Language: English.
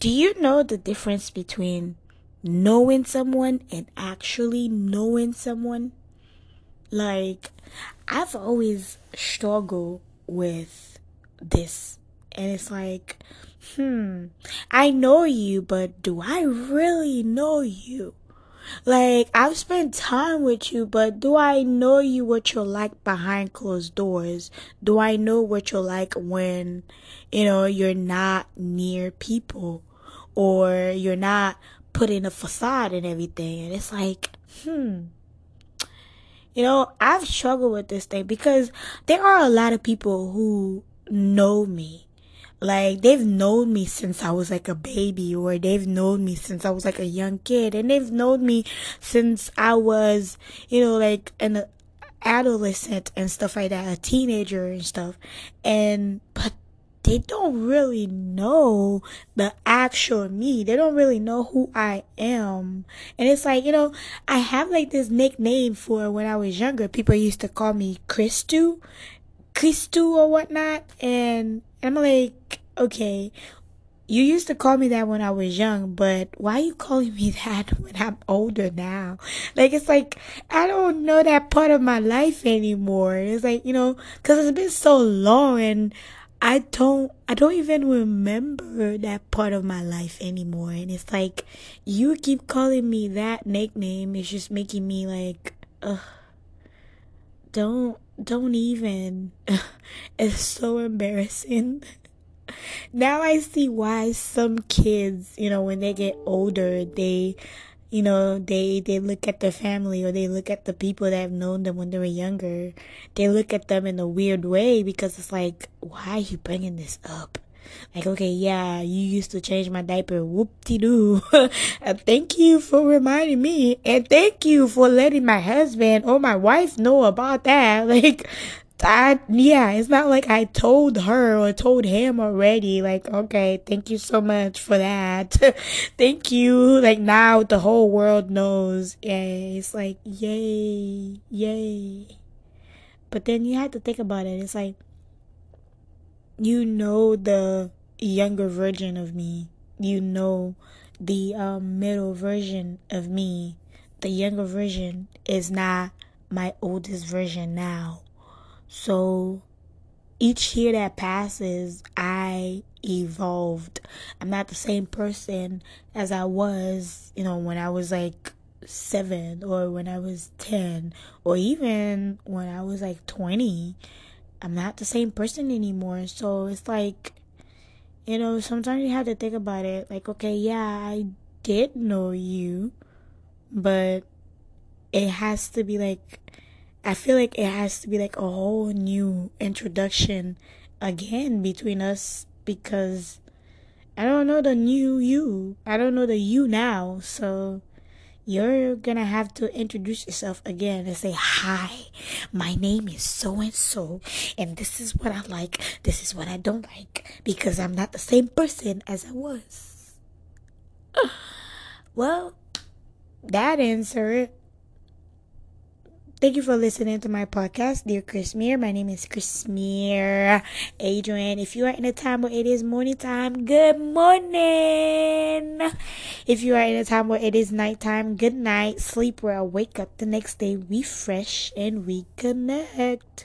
do you know the difference between knowing someone and actually knowing someone? Like, I've always struggled with this. And it's like, hmm, I know you, but do I really know you? Like, I've spent time with you, but do I know you what you're like behind closed doors? Do I know what you're like when, you know, you're not near people or you're not putting a facade and everything? And it's like, hmm. You know, I've struggled with this thing because there are a lot of people who know me like they've known me since I was like a baby or they've known me since I was like a young kid and they've known me since I was, you know, like an adolescent and stuff like that, a teenager and stuff. And but they don't really know the actual me. They don't really know who I am. And it's like, you know, I have like this nickname for when I was younger. People used to call me Christu. Christu or whatnot. And I'm like, okay, you used to call me that when I was young, but why are you calling me that when I'm older now? Like, it's like, I don't know that part of my life anymore. It's like, you know, cause it's been so long and I don't, I don't even remember that part of my life anymore. And it's like, you keep calling me that nickname. It's just making me like, ugh, don't, don't even. it's so embarrassing. now I see why some kids, you know, when they get older, they, you know, they, they look at their family or they look at the people that have known them when they were younger. They look at them in a weird way because it's like, why are you bringing this up? Like, okay, yeah, you used to change my diaper. Whoop de doo. thank you for reminding me. And thank you for letting my husband or my wife know about that. Like, I, yeah, it's not like I told her or told him already. Like, okay, thank you so much for that. thank you. Like, now the whole world knows. Yeah, it's like, yay, yay. But then you have to think about it. It's like, you know the younger version of me. You know the um, middle version of me. The younger version is not my oldest version now. So each year that passes, I evolved. I'm not the same person as I was, you know, when I was like seven or when I was 10 or even when I was like 20. I'm not the same person anymore. So it's like, you know, sometimes you have to think about it. Like, okay, yeah, I did know you, but it has to be like, I feel like it has to be like a whole new introduction again between us because I don't know the new you. I don't know the you now. So you're gonna have to introduce yourself again and say, Hi, my name is so and so, and this is what I like, this is what I don't like, because I'm not the same person as I was. well, that answer it. Thank you for listening to my podcast, Dear Chrissmyrrhe. My name is Chris Mir Adrien. If you are in a time where it is morning time, good morning. If you are in a time where it is nighttime, good night. Sleep well, wake up the next day refresh and reconnect.